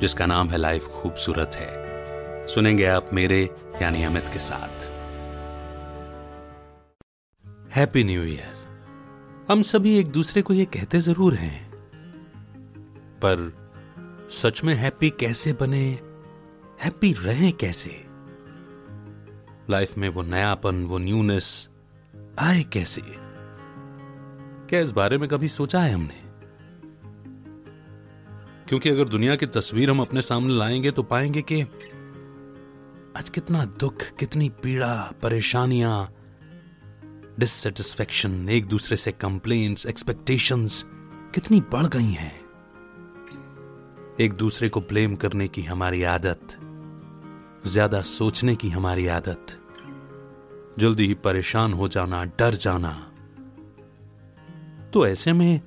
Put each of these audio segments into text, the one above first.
जिसका नाम है लाइफ खूबसूरत है। सुनेंगे आप मेरे, यानी अमित के साथ। हैप्पी न्यू ईयर हम सभी एक दूसरे को यह कहते ज़रूर हैं, पर सच में हैप्पी कैसे बने? हैप्पी रहें कैसे? लाइफ में वो नयापन, वो न्यूनेस आए कैसे? क्या इस बारे में कभी सोचा है हमने? क्योंकि अगर दुनिया की तस्वीर हम अपने सामने लाएँगे तो पाएँगे कि आज कितना दुख, कितनी पीड़ा, परेशानियाँ डिससेटिस्फेक्शन एक दूसरे से कंप्लेन्ट्स एक्सपेक्टेशंस कितनी बढ़ गई हैं। एक दूसरे को ब्लेम करने की हमारी आदत, ज़्यादा सोचने की हमारी आदत, जल्दी ही परेशान हो जाना, डर जाना। तो ऐसे में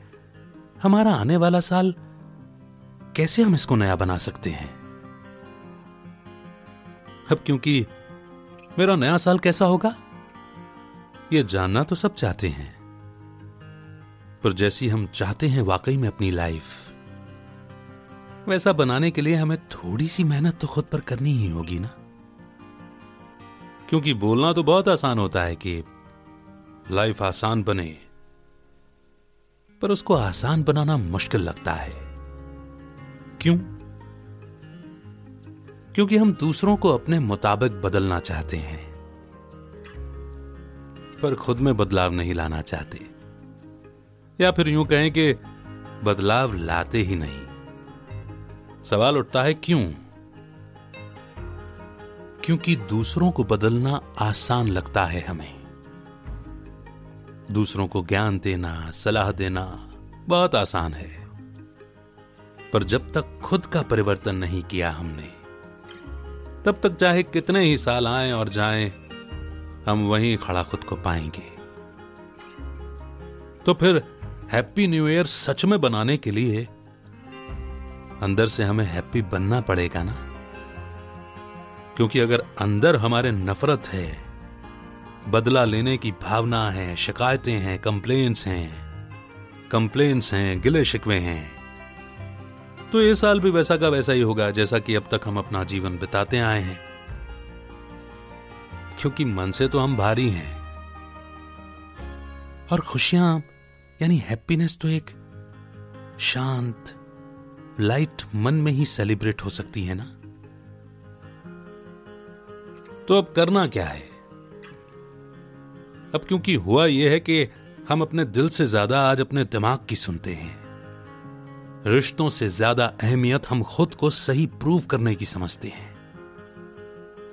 हमारा आने वाला साल कैसे हम इसको नया बना सकते हैं? अब क्योंकि मेरा नया साल कैसा होगा? ये जानना तो सब चाहते हैं। पर जैसी हम चाहते हैं वाकई में अपनी लाइफ, वैसा बनाने के लिए हमें थोड़ी सी मेहनत तो खुद पर करनी ही होगी ना? क्योंकि बोलना तो बहुत आसान होता है कि लाइफ आसान बने, पर उसको आसान बनाना मुश्किल लगता है। क्यों? क्योंकि हम दूसरों को अपने मुताबिक बदलना चाहते हैं। पर खुद में बदलाव नहीं लाना चाहते। या फिर यूँ कहें कि बदलाव लाते ही नहीं। सवाल उठता है क्यों? क्योंकि दूसरों को बदलना आसान लगता है हमें। दूसरों को ज्ञान देना, सलाह देना बहुत आसान है। पर जब तक खुद का परिवर्तन नहीं किया हमने तब तक चाहे कितने ही साल आए और जाएँ, हम वहीं खड़ा खुद को पाएँगे। तो फिर हैप्पी न्यू ईयर सच में बनाने के लिए अंदर से हमें हैप्पी बनना पड़ेगा ना? क्योंकि अगर अंदर हमारे नफरत है बदला लेने की भावना है शिकायतें हैं कंप्लेन्स हैं कंप्लेन्स हैं गिले शिकवे हैं तो ये साल भी वैसा का वैसा ही होगा जैसा कि अब तक हम अपना जीवन बिताते आए हैं। क्योंकि मन से तो हम भारी हैं। और खुशियाँ, यानी हैप्पीनेस तो एक शांत लाइट मन में ही सेलिब्रेट हो सकती है ना? तो अब करना क्या है? अब क्योंकि हुआ यह है कि हम अपने दिल से ज़्यादा आज अपने दिमाग की सुनते हैं। रिश्तों से ज़्यादा अहमियत हम खुद को सही प्रूव करने की समझते हैं।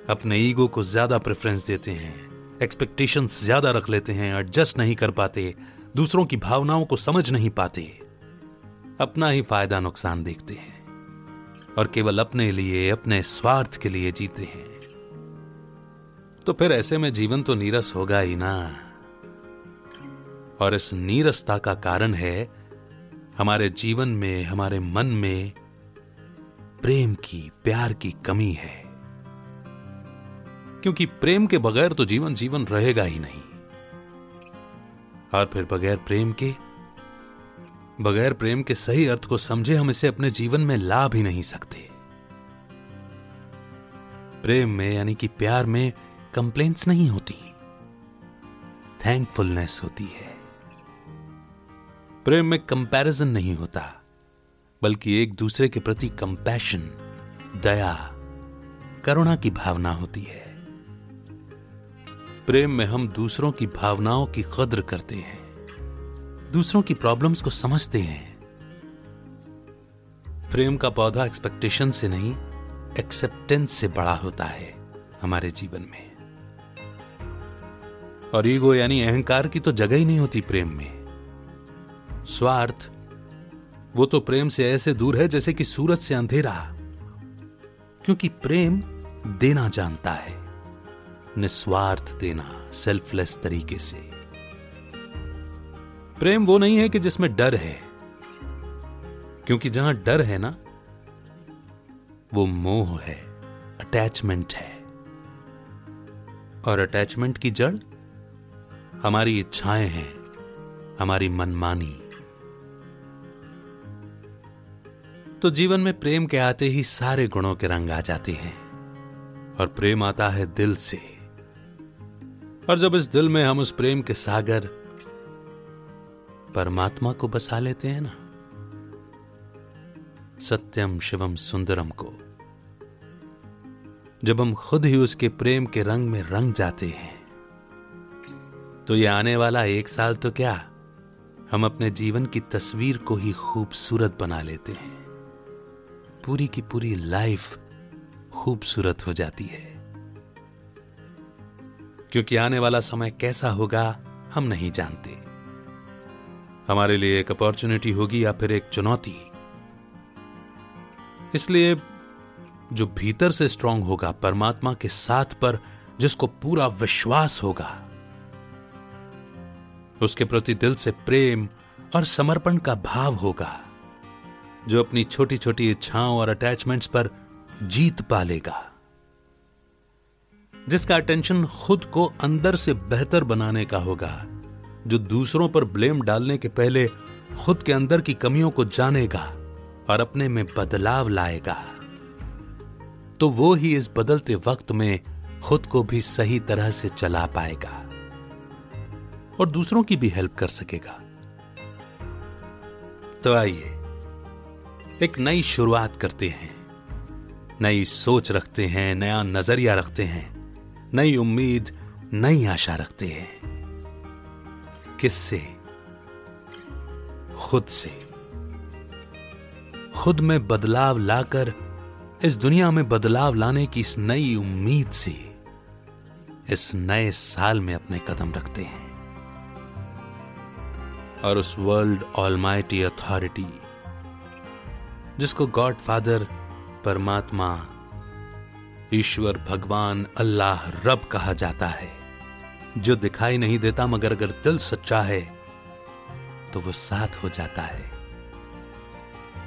अपने ईगो को ज़्यादा प्रेफरेंस देते हैं एक्सपेक्टेशन ज़्यादा रख लेते हैं, एडजस्ट नहीं कर पाते, दूसरों की भावनाओं को समझ नहीं पाते। अपना ही फ़ायदा नुकसान देखते हैं और केवल अपने लिए, अपने स्वार्थ के लिए जीते हैं। तो फिर ऐसे में जीवन तो नीरस होगा ही ना। और इस नीरसता का कारण है हमारे जीवन में, हमारे मन में प्रेम की, प्यार की कमी है। क्योंकि प्रेम के बगैर तो जीवन जीवन रहेगा ही नहीं। और फिर बगैर प्रेम के, बगैर प्रेम के सही अर्थ को समझे हम इसे अपने जीवन में ला भी नहीं सकते। प्रेम में, यानी कि प्यार में कंप्लेंट्स नहीं होती। थैंकफुलनेस होती है। प्रेम में कंपैरिजन नहीं होता, बल्कि एक दूसरे के प्रति कंपैशन दया, करुणा की भावना होती है। प्रेम में हम दूसरों की भावनाओं की कद्र करते हैं, दूसरों की प्रॉब्लम्स को समझते हैं। प्रेम का पौधा एक्सपेक्टेशन से नहीं एक्सेप्टेंस से बड़ा होता है हमारे जीवन में। और ईगो यानी अहंकार की तो जगह ही नहीं होती प्रेम में। स्वार्थ। वो तो प्रेम से ऐसे दूर है जैसे कि सूरज से अंधेरा। क्योंकि प्रेम देना जानता है, निस्वार्थ देना सेल्फलेस तरीके से। प्रेम वो नहीं है कि जिसमें डर है। क्योंकि जहाँ डर है ना, वो मोह है अटैचमेंट है। और अटैचमेंट की जड़, हमारी इच्छाएँ हैं, हमारी मनमानी। तो जीवन में प्रेम के आते ही सारे गुणों के रंग आ जाते हैं और प्रेम आता है दिल से। और जब इस दिल में हम उस प्रेम के सागर परमात्मा को बसा लेते हैं ना, सत्यम शिवम सुंदरम को, जब हम खुद ही उसके प्रेम के रंग में रंग जाते हैं तो ये आने वाला एक साल तो क्या हम अपने जीवन की तस्वीर को ही खूबसूरत बना लेते हैं। पूरी की पूरी लाइफ खूबसूरत हो जाती है। क्योंकि आने वाला समय कैसा होगा, हम नहीं जानते। हमारे लिए एक अपॉर्चुनिटी होगी या फिर एक चुनौती। इसलिए जो भीतर से स्ट्रांग होगा, परमात्मा के साथ पर जिसको पूरा विश्वास होगा, उसके प्रति दिल से प्रेम और समर्पण का भाव होगा। जो अपनी छोटी छोटी इच्छाओं और अटैचमेंट्स पर जीत पालेगा। जिसका अटेंशन खुद को अंदर से बेहतर बनाने का होगा, जो दूसरों पर ब्लेम डालने के पहले खुद के अंदर की कमियों को जानेगा और अपने में बदलाव लाएगा। तो वो ही इस बदलते वक्त में खुद को भी सही तरह से चला पाएगा और दूसरों की भी हेल्प कर सकेगा। तो आइए एक नई शुरुआत करते हैं। नई सोच रखते हैं, नया नज़रिया रखते हैं, नई उम्मीद, नई आशा रखते हैं। किससे? खुद से। खुद में बदलाव लाकर, इस दुनिया में बदलाव लाने की इस नई उम्मीद से, इस नए साल में अपने कदम रखते हैं। और उस वर्ल्ड ऑलमाइटी अथॉरिटी जिसको गॉड फादर परमात्मा, ईश्वर भगवान अल्लाह रब कहा जाता है, जो दिखाई नहीं देता मगर अगर दिल सच्चा है तो वो साथ हो जाता है।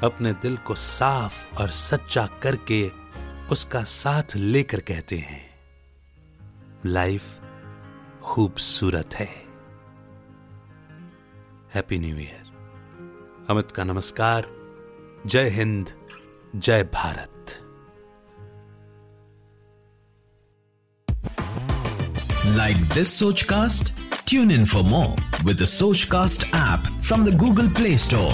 अपने दिल को साफ़ और सच्चा करके उसका साथ लेकर कहते हैं, लाइफ खूबसूरत है। Happy new year. अमित का नमस्कार। जय हिंद जय Bharat Like this Sochcast? Tune in for more with the Sochcast app from the Google Play Store.